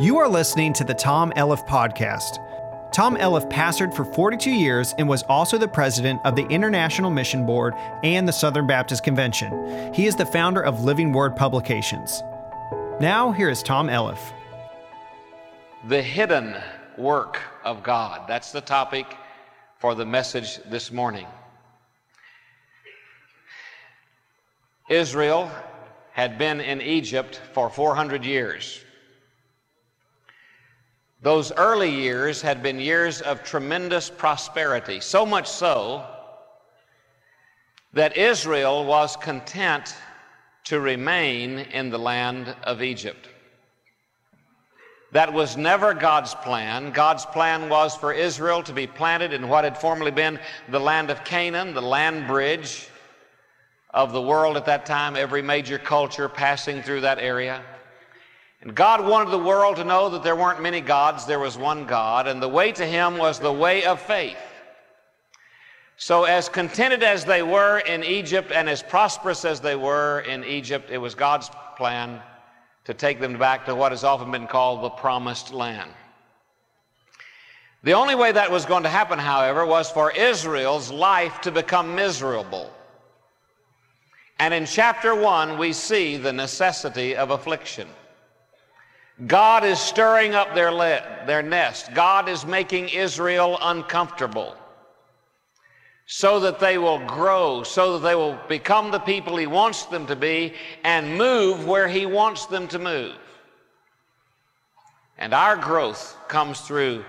You are listening to the Tom Elliff Podcast. Tom Elliff pastored for 42 years and was also the president of the International Mission Board and the Southern Baptist Convention. He is the founder of Living Word Publications. Now, here is Tom Elliff. The hidden work of God. That's the topic for the message this morning. Israel had been in Egypt for 400 years. Those early years had been years of tremendous prosperity, so much so that Israel was content to remain in the land of Egypt. That was never God's plan. God's plan was for Israel to be planted in what had formerly been the land of Canaan, the land bridge of the world at that time, every major culture passing through that area. And God wanted the world to know that there weren't many gods, there was one God, and the way to Him was the way of faith. So, as contented as they were in Egypt and as prosperous as they were in Egypt, it was God's plan to take them back to what has often been called the promised land. The only way that was going to happen, however, was for Israel's life to become miserable. And in chapter 1, we see the necessity of affliction. God is stirring up their, le- their nest. God is making Israel uncomfortable so that they will grow, so that they will become the people He wants them to be and move where He wants them to move. And our growth comes through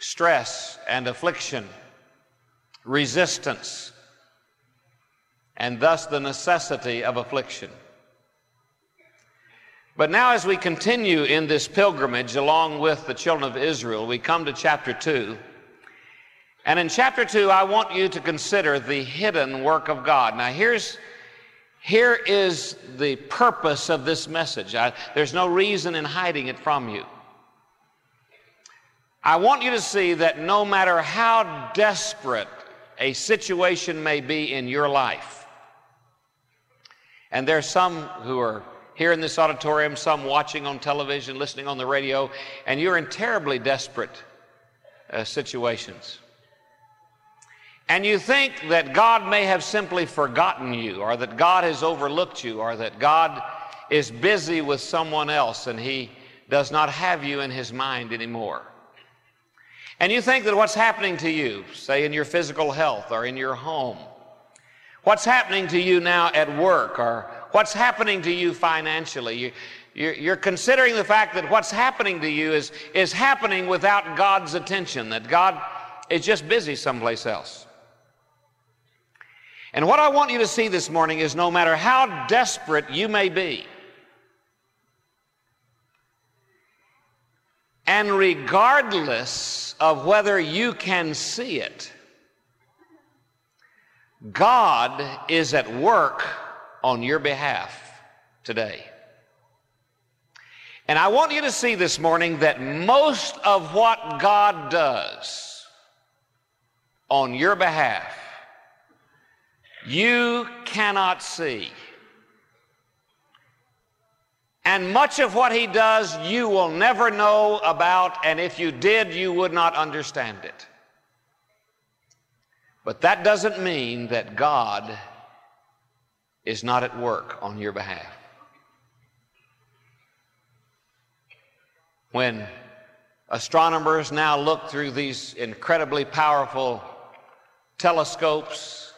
stress and affliction, resistance, and thus the necessity of affliction. But now, as we continue in this pilgrimage along with the children of Israel, we come to chapter 2. And in chapter 2, I want you to consider the hidden work of God. Now, here's, here is the purpose of this message. I, there's no reason in hiding it from you. I want you to see that no matter how desperate a situation may be in your life, and there's some who are here in this auditorium, some watching on television, listening on the radio, and you're in terribly desperate uh, situations. And you think that God may have simply forgotten you, or that God has overlooked you, or that God is busy with someone else and He does not have you in His mind anymore. And you think that what's happening to you, say in your physical health or in your home, what's happening to you now at work or what's happening to you financially. You, you're, considering the fact that what's happening to you is, is happening without God's attention, that God is just busy someplace else. And what I want you to see this morning is no matter how desperate you may be, and regardless of whether you can see it, God is at work on your behalf today. And I want you to see this morning that most of what God does on your behalf, you cannot see. And much of what He does, you will never know about, and if you did, you would not understand it. But that doesn't mean that God is not at work on your behalf. When astronomers now look through these incredibly powerful telescopes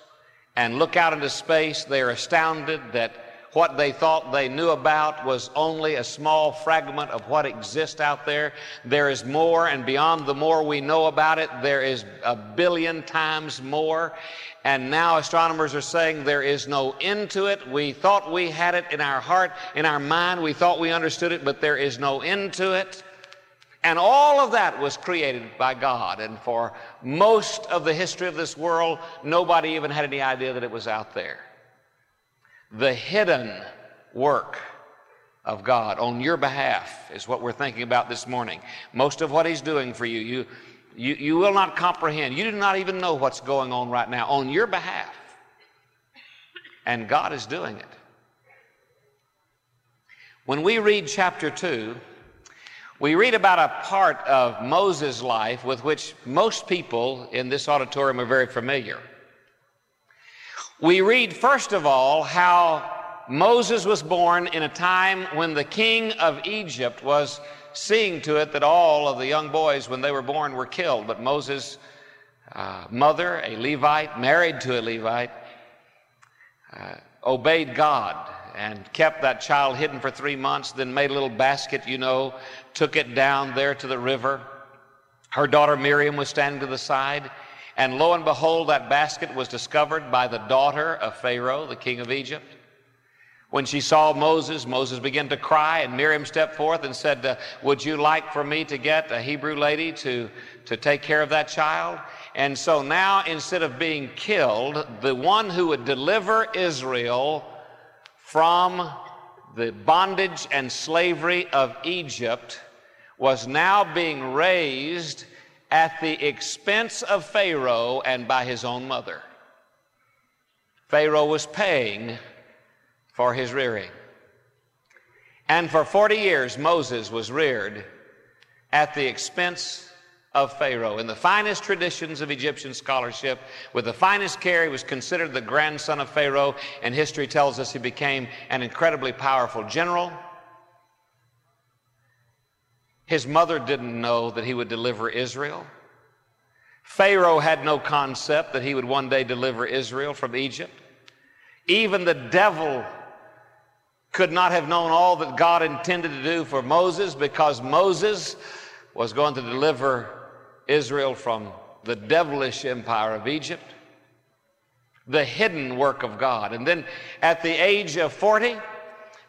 and look out into space, they are astounded that what they thought they knew about was only a small fragment of what exists out there. There is more, and beyond the more we know about it, there is a billion times more. And now astronomers are saying there is no end to it. We thought we had it in our heart, in our mind. We thought we understood it, but there is no end to it. And all of that was created by God. And for most of the history of this world, nobody even had any idea that it was out there. The hidden work of God on your behalf is what we're thinking about this morning. Most of what He's doing for you, you you, you will not comprehend. You do not even know what's going on right now on your behalf. And God is doing it. When we read chapter 2, We read about a part of Moses' life with which most people in this auditorium are very familiar. We read, first of all, how Moses was born in a time when the king of Egypt was seeing to it that all of the young boys, when they were born, were killed. But Moses' uh, mother, a Levite, married to a Levite, uh, obeyed God and kept that child hidden for three months, then made a little basket, you know, took it down there to the river. Her daughter Miriam was standing to the side, and lo and behold, that basket was discovered by the daughter of Pharaoh, the king of Egypt. When she saw Moses, Moses began to cry, and Miriam stepped forth and said, uh, Would you like for me to get a Hebrew lady to, to take care of that child? And so now, instead of being killed, the one who would deliver Israel from the bondage and slavery of Egypt was now being raised at the expense of Pharaoh and by his own mother. Pharaoh was paying for his rearing. And for 40 years, Moses was reared at the expense of Pharaoh. In the finest traditions of Egyptian scholarship, with the finest care, he was considered the grandson of Pharaoh, and history tells us he became an incredibly powerful general. His mother didn't know that he would deliver Israel. Pharaoh had no concept that he would one day deliver Israel from Egypt. Even the devil could not have known all that God intended to do for Moses because Moses was going to deliver Israel from the devilish empire of Egypt, the hidden work of God. And then at the age of 40,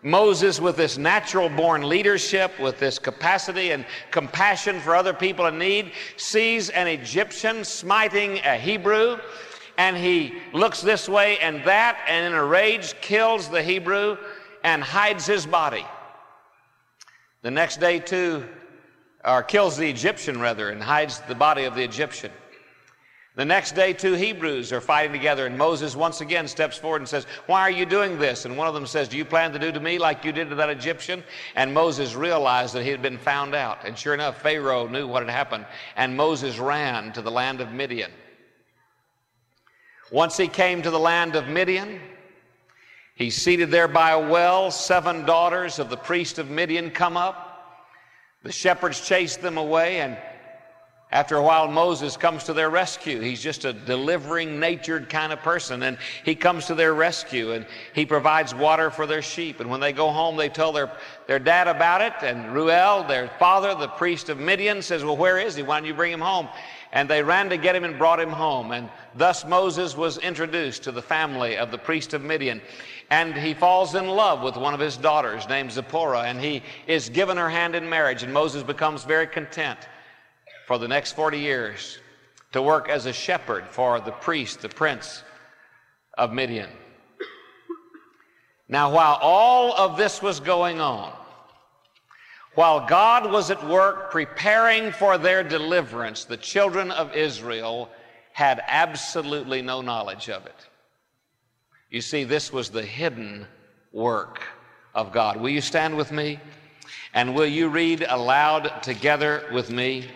Moses, with this natural born leadership, with this capacity and compassion for other people in need, sees an Egyptian smiting a Hebrew, and he looks this way and that, and in a rage kills the Hebrew and hides his body. The next day, too, or kills the Egyptian rather, and hides the body of the Egyptian. The next day, two Hebrews are fighting together, and Moses once again steps forward and says, Why are you doing this? And one of them says, Do you plan to do to me like you did to that Egyptian? And Moses realized that he had been found out. And sure enough, Pharaoh knew what had happened, and Moses ran to the land of Midian. Once he came to the land of Midian, he's seated there by a well. Seven daughters of the priest of Midian come up. The shepherds chased them away, and after a while, Moses comes to their rescue. He's just a delivering, natured kind of person, and he comes to their rescue and he provides water for their sheep. And when they go home, they tell their, their dad about it. And Reuel, their father, the priest of Midian, says, Well, where is he? Why don't you bring him home? And they ran to get him and brought him home. And thus Moses was introduced to the family of the priest of Midian and he falls in love with one of his daughters named Zipporah, and he is given her hand in marriage. And Moses becomes very content for the next 40 years to work as a shepherd for the priest, the prince of Midian. Now, while all of this was going on, while God was at work preparing for their deliverance, the children of Israel had absolutely no knowledge of it. You see, this was the hidden work of God. Will you stand with me? And will you read aloud together with me?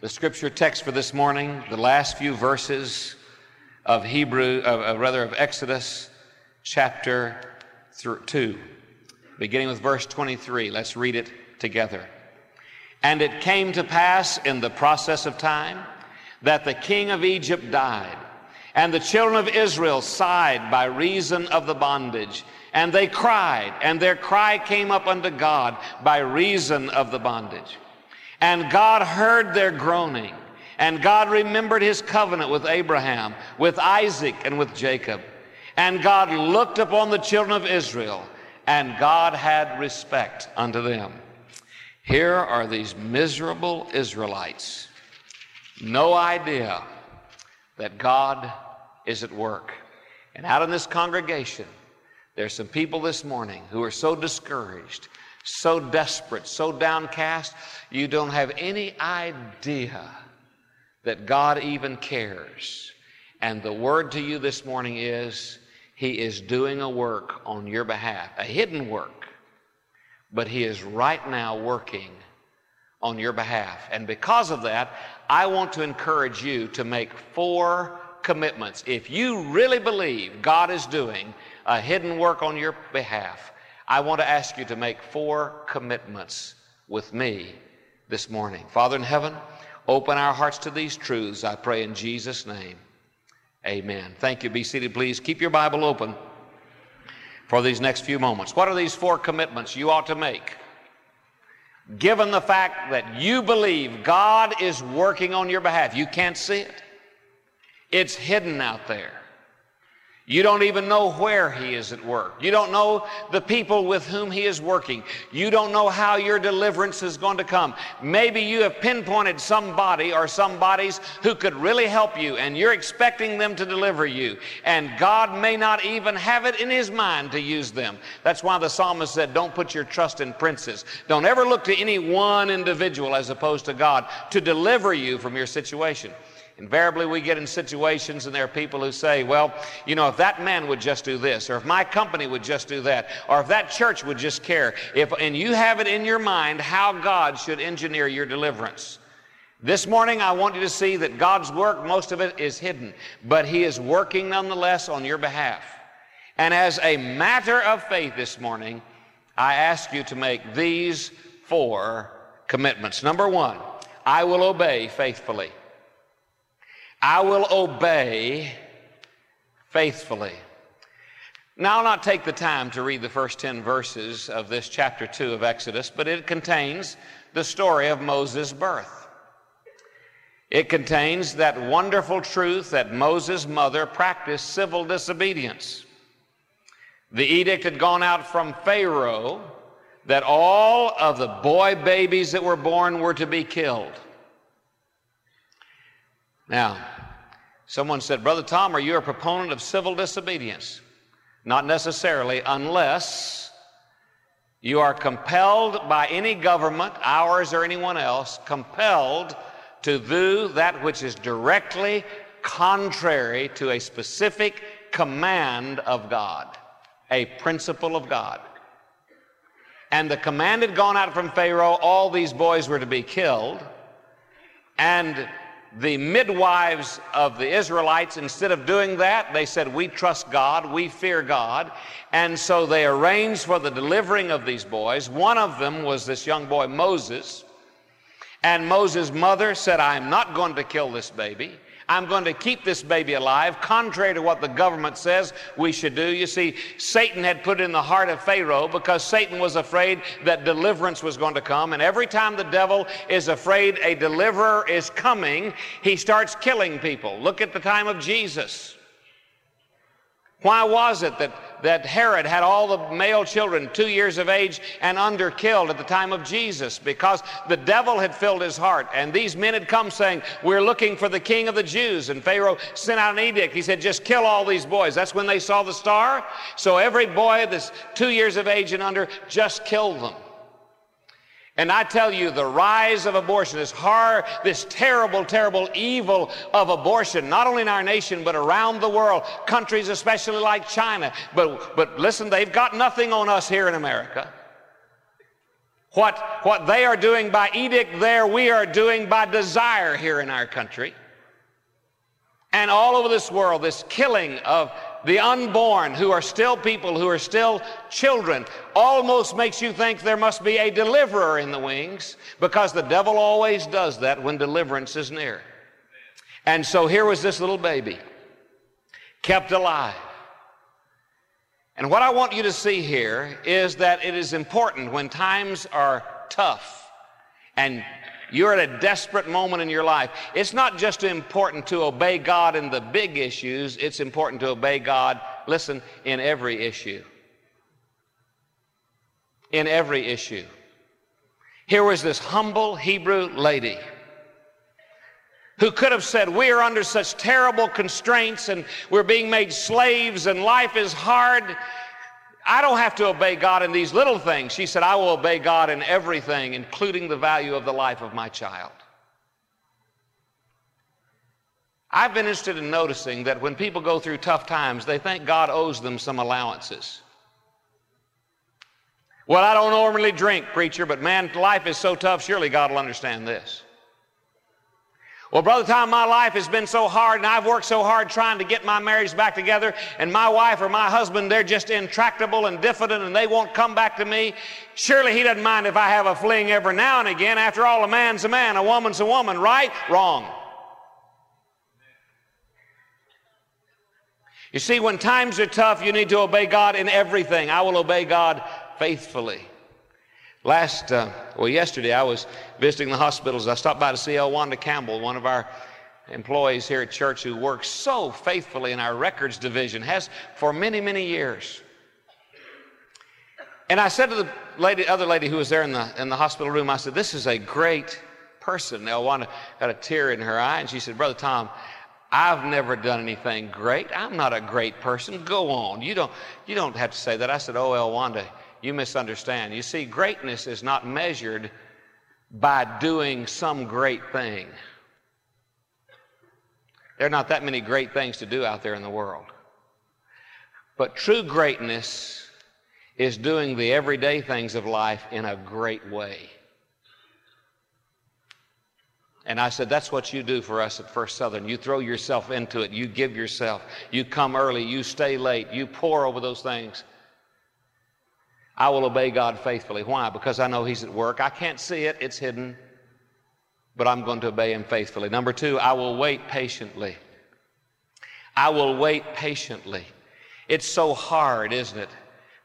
The scripture text for this morning, the last few verses of Hebrew, uh, rather of Exodus chapter 2, beginning with verse 23. Let's read it together. And it came to pass in the process of time that the king of Egypt died and the children of Israel sighed by reason of the bondage. And they cried, and their cry came up unto God by reason of the bondage. And God heard their groaning, and God remembered his covenant with Abraham, with Isaac, and with Jacob. And God looked upon the children of Israel, and God had respect unto them. Here are these miserable Israelites. No idea that God is at work. And out in this congregation, there's some people this morning who are so discouraged, so desperate, so downcast, you don't have any idea that God even cares. And the word to you this morning is He is doing a work on your behalf, a hidden work, but He is right now working on your behalf. And because of that, I want to encourage you to make four commitments. If you really believe God is doing a hidden work on your behalf, I want to ask you to make four commitments with me this morning. Father in heaven, open our hearts to these truths, I pray in Jesus' name. Amen. Thank you. Be seated, please. Keep your Bible open for these next few moments. What are these four commitments you ought to make? Given the fact that you believe God is working on your behalf, you can't see it. It's hidden out there. You don't even know where He is at work. You don't know the people with whom He is working. You don't know how your deliverance is going to come. Maybe you have pinpointed somebody or somebodies who could really help you, and you're expecting them to deliver you. And God may not even have it in His mind to use them. That's why the psalmist said, Don't put your trust in princes. Don't ever look to any one individual as opposed to God to deliver you from your situation. Invariably, we get in situations and there are people who say, well, you know, if that man would just do this, or if my company would just do that, or if that church would just care, if, and you have it in your mind how God should engineer your deliverance. This morning, I want you to see that God's work, most of it is hidden, but He is working nonetheless on your behalf. And as a matter of faith this morning, I ask you to make these four commitments. Number one, I will obey faithfully. I will obey faithfully. Now, I'll not take the time to read the first 10 verses of this chapter 2 of Exodus, but it contains the story of Moses' birth. It contains that wonderful truth that Moses' mother practiced civil disobedience. The edict had gone out from Pharaoh that all of the boy babies that were born were to be killed. Now, someone said, Brother Tom, are you a proponent of civil disobedience? Not necessarily, unless you are compelled by any government, ours or anyone else, compelled to do that which is directly contrary to a specific command of God, a principle of God. And the command had gone out from Pharaoh, all these boys were to be killed. And the midwives of the Israelites, instead of doing that, they said, We trust God, we fear God. And so they arranged for the delivering of these boys. One of them was this young boy, Moses. And Moses' mother said, I am not going to kill this baby. I'm going to keep this baby alive, contrary to what the government says we should do. You see, Satan had put in the heart of Pharaoh because Satan was afraid that deliverance was going to come. And every time the devil is afraid a deliverer is coming, he starts killing people. Look at the time of Jesus. Why was it that, that Herod had all the male children two years of age and under killed at the time of Jesus? Because the devil had filled his heart, and these men had come saying, We're looking for the king of the Jews. And Pharaoh sent out an edict. He said, Just kill all these boys. That's when they saw the star. So every boy that's two years of age and under, just kill them. And I tell you, the rise of abortion, this horror, this terrible, terrible evil of abortion, not only in our nation, but around the world, countries especially like China. But, but listen, they've got nothing on us here in America. What, what they are doing by edict there, we are doing by desire here in our country. And all over this world, this killing of the unborn, who are still people, who are still children, almost makes you think there must be a deliverer in the wings because the devil always does that when deliverance is near. And so here was this little baby kept alive. And what I want you to see here is that it is important when times are tough and you're at a desperate moment in your life. It's not just important to obey God in the big issues, it's important to obey God, listen, in every issue. In every issue. Here was this humble Hebrew lady who could have said, We are under such terrible constraints and we're being made slaves and life is hard. I don't have to obey God in these little things. She said, I will obey God in everything, including the value of the life of my child. I've been interested in noticing that when people go through tough times, they think God owes them some allowances. Well, I don't normally drink, preacher, but man, life is so tough, surely God will understand this. Well, Brother Tom, my life has been so hard and I've worked so hard trying to get my marriage back together, and my wife or my husband, they're just intractable and diffident and they won't come back to me. Surely he doesn't mind if I have a fling every now and again. After all, a man's a man, a woman's a woman, right? Wrong. You see, when times are tough, you need to obey God in everything. I will obey God faithfully. Last, uh, well, yesterday I was visiting the hospitals. I stopped by to see Elwanda Campbell, one of our employees here at church who works so faithfully in our records division, has for many, many years. And I said to the lady, other lady who was there in the, in the hospital room, I said, This is a great person. Elwanda had a tear in her eye, and she said, Brother Tom, I've never done anything great. I'm not a great person. Go on. You don't, you don't have to say that. I said, Oh, Elwanda, you misunderstand. You see, greatness is not measured by doing some great thing. There are not that many great things to do out there in the world. But true greatness is doing the everyday things of life in a great way. And I said, That's what you do for us at First Southern. You throw yourself into it, you give yourself, you come early, you stay late, you pore over those things. I will obey God faithfully. Why? Because I know He's at work. I can't see it, it's hidden, but I'm going to obey Him faithfully. Number two, I will wait patiently. I will wait patiently. It's so hard, isn't it?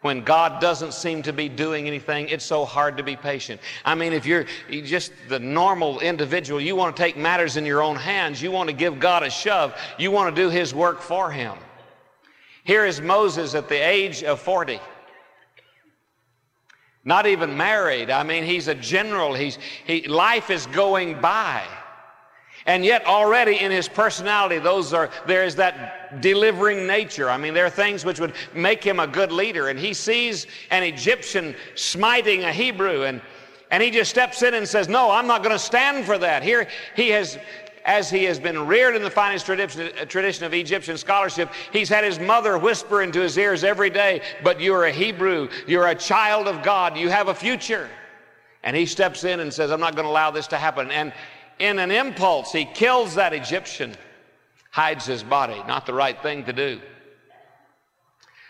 When God doesn't seem to be doing anything, it's so hard to be patient. I mean, if you're just the normal individual, you want to take matters in your own hands, you want to give God a shove, you want to do His work for Him. Here is Moses at the age of 40 not even married. I mean, he's a general. He's, he, life is going by. And yet already in his personality, those are, there is that delivering nature. I mean, there are things which would make him a good leader. And he sees an Egyptian smiting a Hebrew and, and he just steps in and says, no, I'm not going to stand for that. Here he has as he has been reared in the finest tradition, of Egyptian scholarship, he's had his mother whisper into his ears every day, But you're a Hebrew, you're a child of God, you have a future. And he steps in and says, I'm not going to allow this to happen. And in an impulse, he kills that Egyptian, hides his body. Not the right thing to do.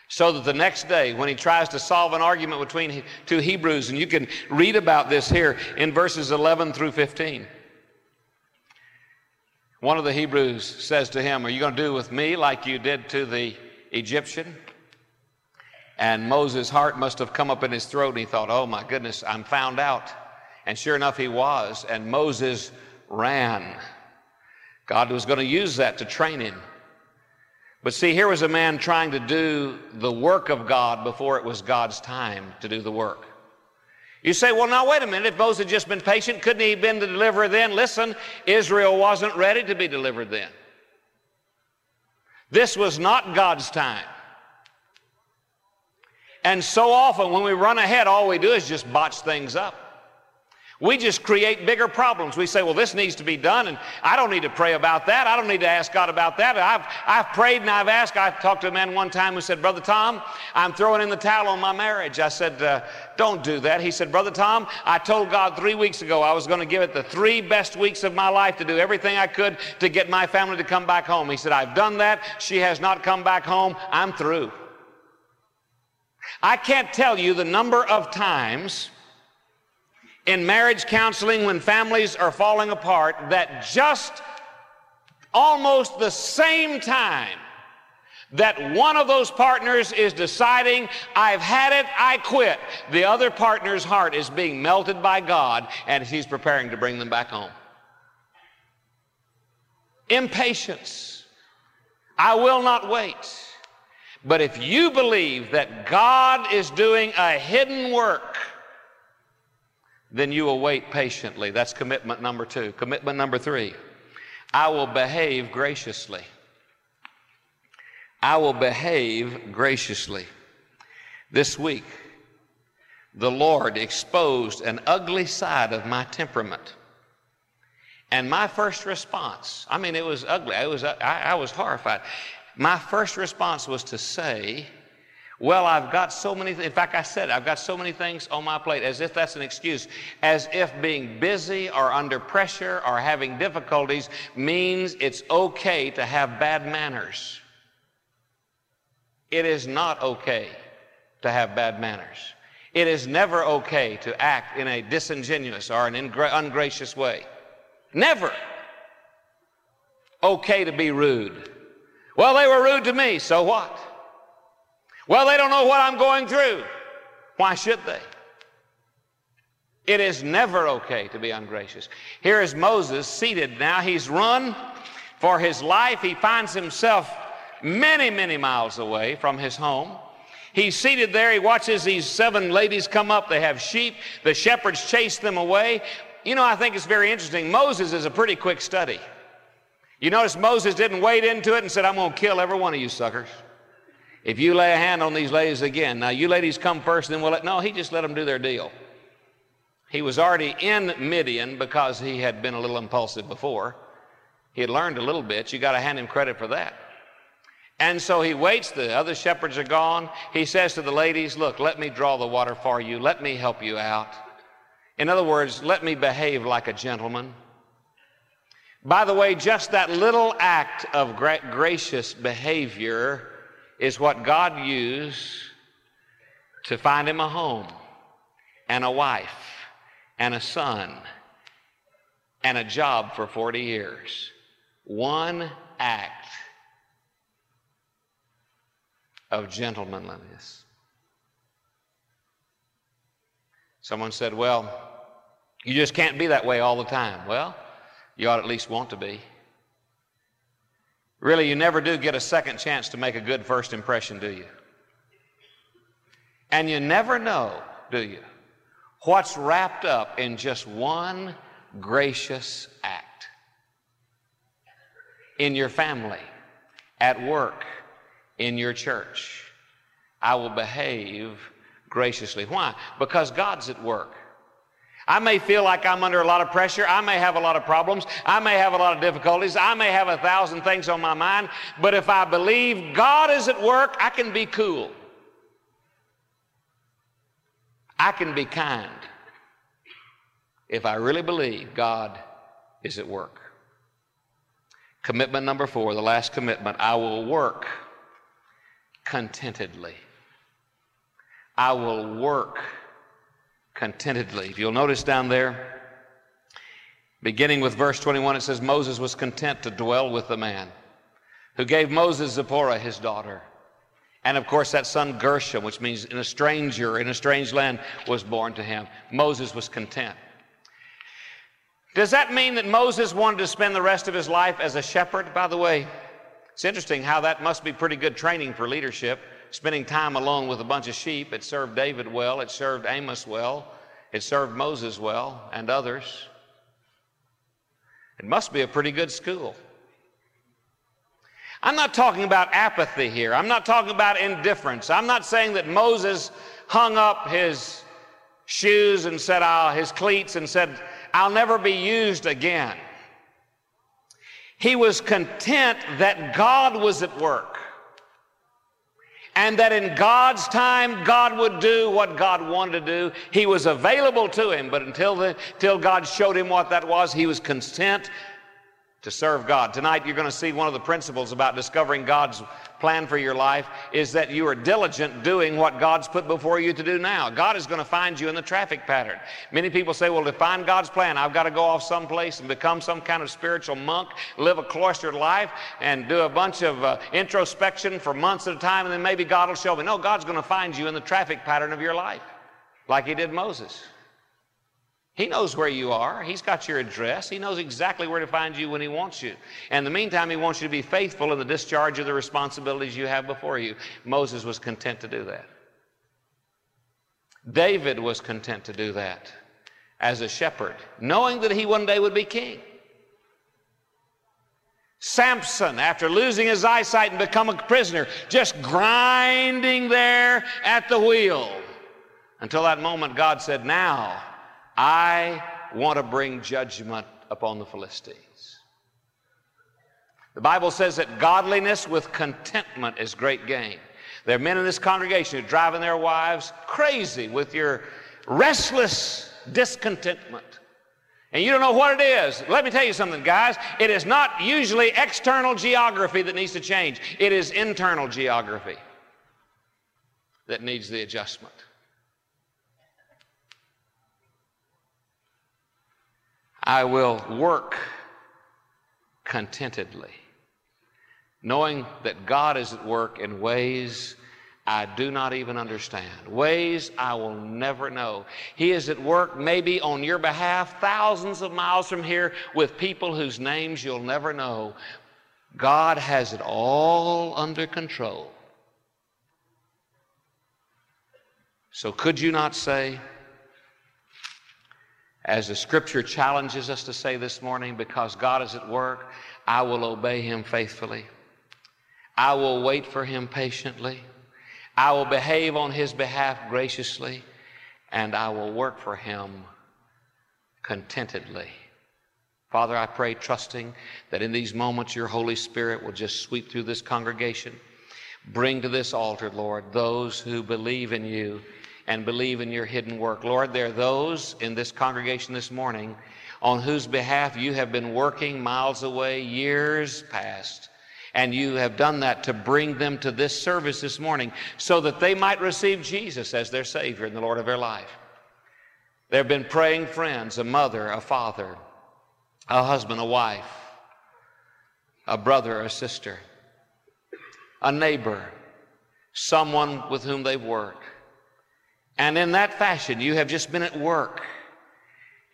So that the next day, when he tries to solve an argument between two Hebrews, and you can read about this here in verses 11 through 15. One of the Hebrews says to him, Are you going to do with me like you did to the Egyptian? And Moses' heart must have come up in his throat and he thought, Oh my goodness, I'm found out. And sure enough, he was. And Moses ran. God was going to use that to train him. But see, here was a man trying to do the work of God before it was God's time to do the work. You say, well, now wait a minute. If Moses had just been patient, couldn't he have been the deliverer then? Listen, Israel wasn't ready to be delivered then. This was not God's time. And so often when we run ahead, all we do is just botch things up. We just create bigger problems. We say, well, this needs to be done, and I don't need to pray about that. I don't need to ask God about that. I've, I've prayed and I've asked. I talked to a man one time who said, Brother Tom, I'm throwing in the towel on my marriage. I said, uh, don't do that. He said, Brother Tom, I told God three weeks ago I was going to give it the three best weeks of my life to do everything I could to get my family to come back home. He said, I've done that. She has not come back home. I'm through. I can't tell you the number of times in marriage counseling when families are falling apart that just almost the same time that one of those partners is deciding, I've had it, I quit, the other partner's heart is being melted by God and he's preparing to bring them back home. Impatience. I will not wait. But if you believe that God is doing a hidden work, then you will wait patiently. That's commitment number two. Commitment number three I will behave graciously. I will behave graciously. This week, the Lord exposed an ugly side of my temperament. And my first response, I mean, it was ugly. I was, I, I was horrified. My first response was to say, Well, I've got so many, th- in fact, I said, I've got so many things on my plate, as if that's an excuse, as if being busy or under pressure or having difficulties means it's okay to have bad manners. It is not okay to have bad manners. It is never okay to act in a disingenuous or an ingra- ungracious way. Never okay to be rude. Well, they were rude to me, so what? Well, they don't know what I'm going through. Why should they? It is never okay to be ungracious. Here is Moses seated now. He's run for his life. He finds himself many, many miles away from his home. He's seated there. He watches these seven ladies come up. They have sheep. The shepherds chase them away. You know, I think it's very interesting. Moses is a pretty quick study. You notice Moses didn't wade into it and said, I'm going to kill every one of you suckers. If you lay a hand on these ladies again, now you ladies come first, then we'll let. No, he just let them do their deal. He was already in Midian because he had been a little impulsive before. He had learned a little bit. You got to hand him credit for that. And so he waits. The other shepherds are gone. He says to the ladies, Look, let me draw the water for you. Let me help you out. In other words, let me behave like a gentleman. By the way, just that little act of gra- gracious behavior is what God used to find him a home and a wife and a son and a job for 40 years. One act of gentlemanliness. Someone said, Well, you just can't be that way all the time. Well, you ought at least want to be. Really, you never do get a second chance to make a good first impression, do you? And you never know, do you, what's wrapped up in just one gracious act. In your family, at work, in your church. I will behave graciously. Why? Because God's at work. I may feel like I'm under a lot of pressure. I may have a lot of problems. I may have a lot of difficulties. I may have a thousand things on my mind. But if I believe God is at work, I can be cool. I can be kind if I really believe God is at work. Commitment number four, the last commitment I will work contentedly. I will work contentedly. If you'll notice down there, beginning with verse 21, it says, Moses was content to dwell with the man who gave Moses Zipporah, his daughter. And of course, that son Gershom, which means in a stranger, in a strange land, was born to him. Moses was content. Does that mean that Moses wanted to spend the rest of his life as a shepherd? By the way, it's interesting how that must be pretty good training for leadership spending time alone with a bunch of sheep. It served David well, it served Amos well, it served Moses well, and others. It must be a pretty good school. I'm not talking about apathy here. I'm not talking about indifference. I'm not saying that Moses hung up his shoes and said, oh, his cleats and said, I'll never be used again. He was content that God was at work and that in God's time, God would do what God wanted to do. He was available to him, but until, the, until God showed him what that was, he was content to serve God. Tonight, you're going to see one of the principles about discovering God's plan for your life is that you are diligent doing what God's put before you to do now. God is going to find you in the traffic pattern. Many people say, well, to find God's plan, I've got to go off someplace and become some kind of spiritual monk, live a cloistered life, and do a bunch of uh, introspection for months at a time, and then maybe God will show me. No, God's going to find you in the traffic pattern of your life, like He did Moses. He knows where you are. He's got your address. He knows exactly where to find you when He wants you. And in the meantime, He wants you to be faithful in the discharge of the responsibilities you have before you. Moses was content to do that. David was content to do that as a shepherd, knowing that he one day would be king. Samson, after losing his eyesight and become a prisoner, just grinding there at the wheel until that moment God said, Now, I want to bring judgment upon the Philistines. The Bible says that godliness with contentment is great gain. There are men in this congregation who are driving their wives crazy with your restless discontentment. And you don't know what it is. Let me tell you something, guys. It is not usually external geography that needs to change, it is internal geography that needs the adjustment. I will work contentedly, knowing that God is at work in ways I do not even understand, ways I will never know. He is at work maybe on your behalf, thousands of miles from here, with people whose names you'll never know. God has it all under control. So, could you not say, as the scripture challenges us to say this morning, because God is at work, I will obey him faithfully. I will wait for him patiently. I will behave on his behalf graciously. And I will work for him contentedly. Father, I pray, trusting that in these moments your Holy Spirit will just sweep through this congregation. Bring to this altar, Lord, those who believe in you and believe in your hidden work. Lord, there are those in this congregation this morning on whose behalf you have been working miles away years past. And you have done that to bring them to this service this morning so that they might receive Jesus as their Savior and the Lord of their life. There have been praying friends, a mother, a father, a husband, a wife, a brother, a sister, a neighbor, someone with whom they've worked and in that fashion, you have just been at work.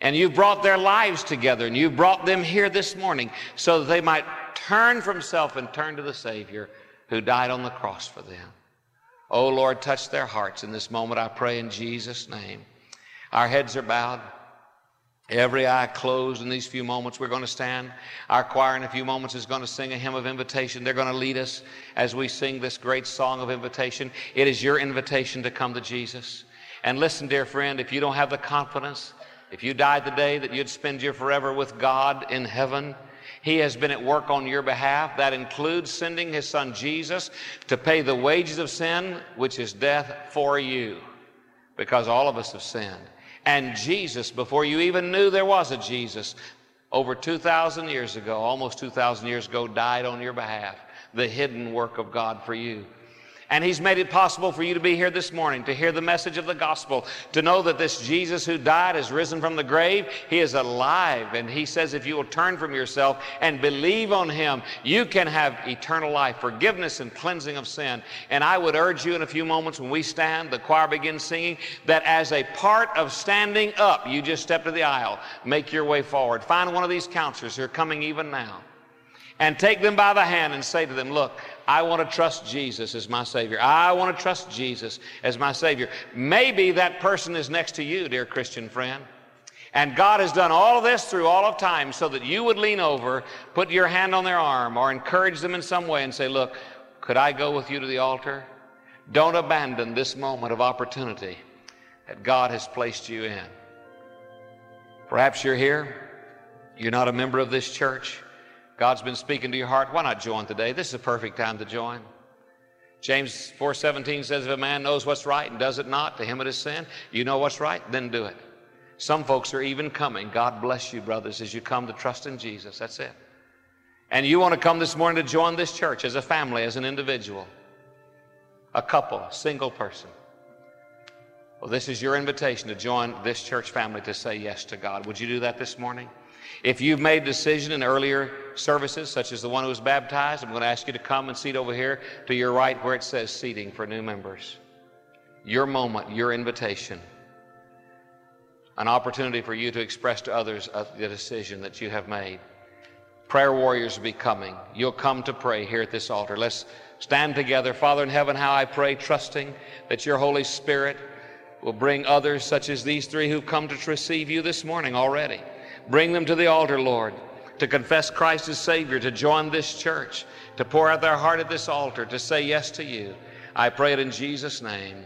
And you've brought their lives together and you've brought them here this morning so that they might turn from self and turn to the Savior who died on the cross for them. Oh Lord, touch their hearts in this moment, I pray in Jesus' name. Our heads are bowed. Every eye closed in these few moments. We're going to stand. Our choir in a few moments is going to sing a hymn of invitation. They're going to lead us as we sing this great song of invitation. It is your invitation to come to Jesus. And listen, dear friend, if you don't have the confidence, if you died today that you'd spend your forever with God in heaven, He has been at work on your behalf. That includes sending His Son Jesus to pay the wages of sin, which is death, for you, because all of us have sinned. And Jesus, before you even knew there was a Jesus, over 2,000 years ago, almost 2,000 years ago, died on your behalf. The hidden work of God for you. And He's made it possible for you to be here this morning, to hear the message of the gospel, to know that this Jesus who died has risen from the grave. He is alive. And He says, if you will turn from yourself and believe on Him, you can have eternal life, forgiveness and cleansing of sin. And I would urge you in a few moments when we stand, the choir begins singing, that as a part of standing up, you just step to the aisle, make your way forward. Find one of these counselors who are coming even now and take them by the hand and say to them, Look, I want to trust Jesus as my Savior. I want to trust Jesus as my Savior. Maybe that person is next to you, dear Christian friend. And God has done all of this through all of time so that you would lean over, put your hand on their arm, or encourage them in some way and say, Look, could I go with you to the altar? Don't abandon this moment of opportunity that God has placed you in. Perhaps you're here, you're not a member of this church. God's been speaking to your heart. Why not join today? This is a perfect time to join. James 4:17 says, "If a man knows what's right and does it not, to him it is sin. You know what's right, then do it." Some folks are even coming. God bless you, brothers, as you come to trust in Jesus. That's it. And you want to come this morning to join this church as a family, as an individual, a couple, a single person. Well, this is your invitation to join this church family to say yes to God. Would you do that this morning? If you've made a decision in earlier services, such as the one who was baptized, I'm going to ask you to come and seat over here to your right where it says seating for new members. Your moment, your invitation, an opportunity for you to express to others uh, the decision that you have made. Prayer warriors will be coming. You'll come to pray here at this altar. Let's stand together. Father in heaven, how I pray, trusting that your Holy Spirit will bring others, such as these three who've come to receive you this morning already. Bring them to the altar, Lord, to confess Christ as Savior, to join this church, to pour out their heart at this altar, to say yes to you. I pray it in Jesus' name.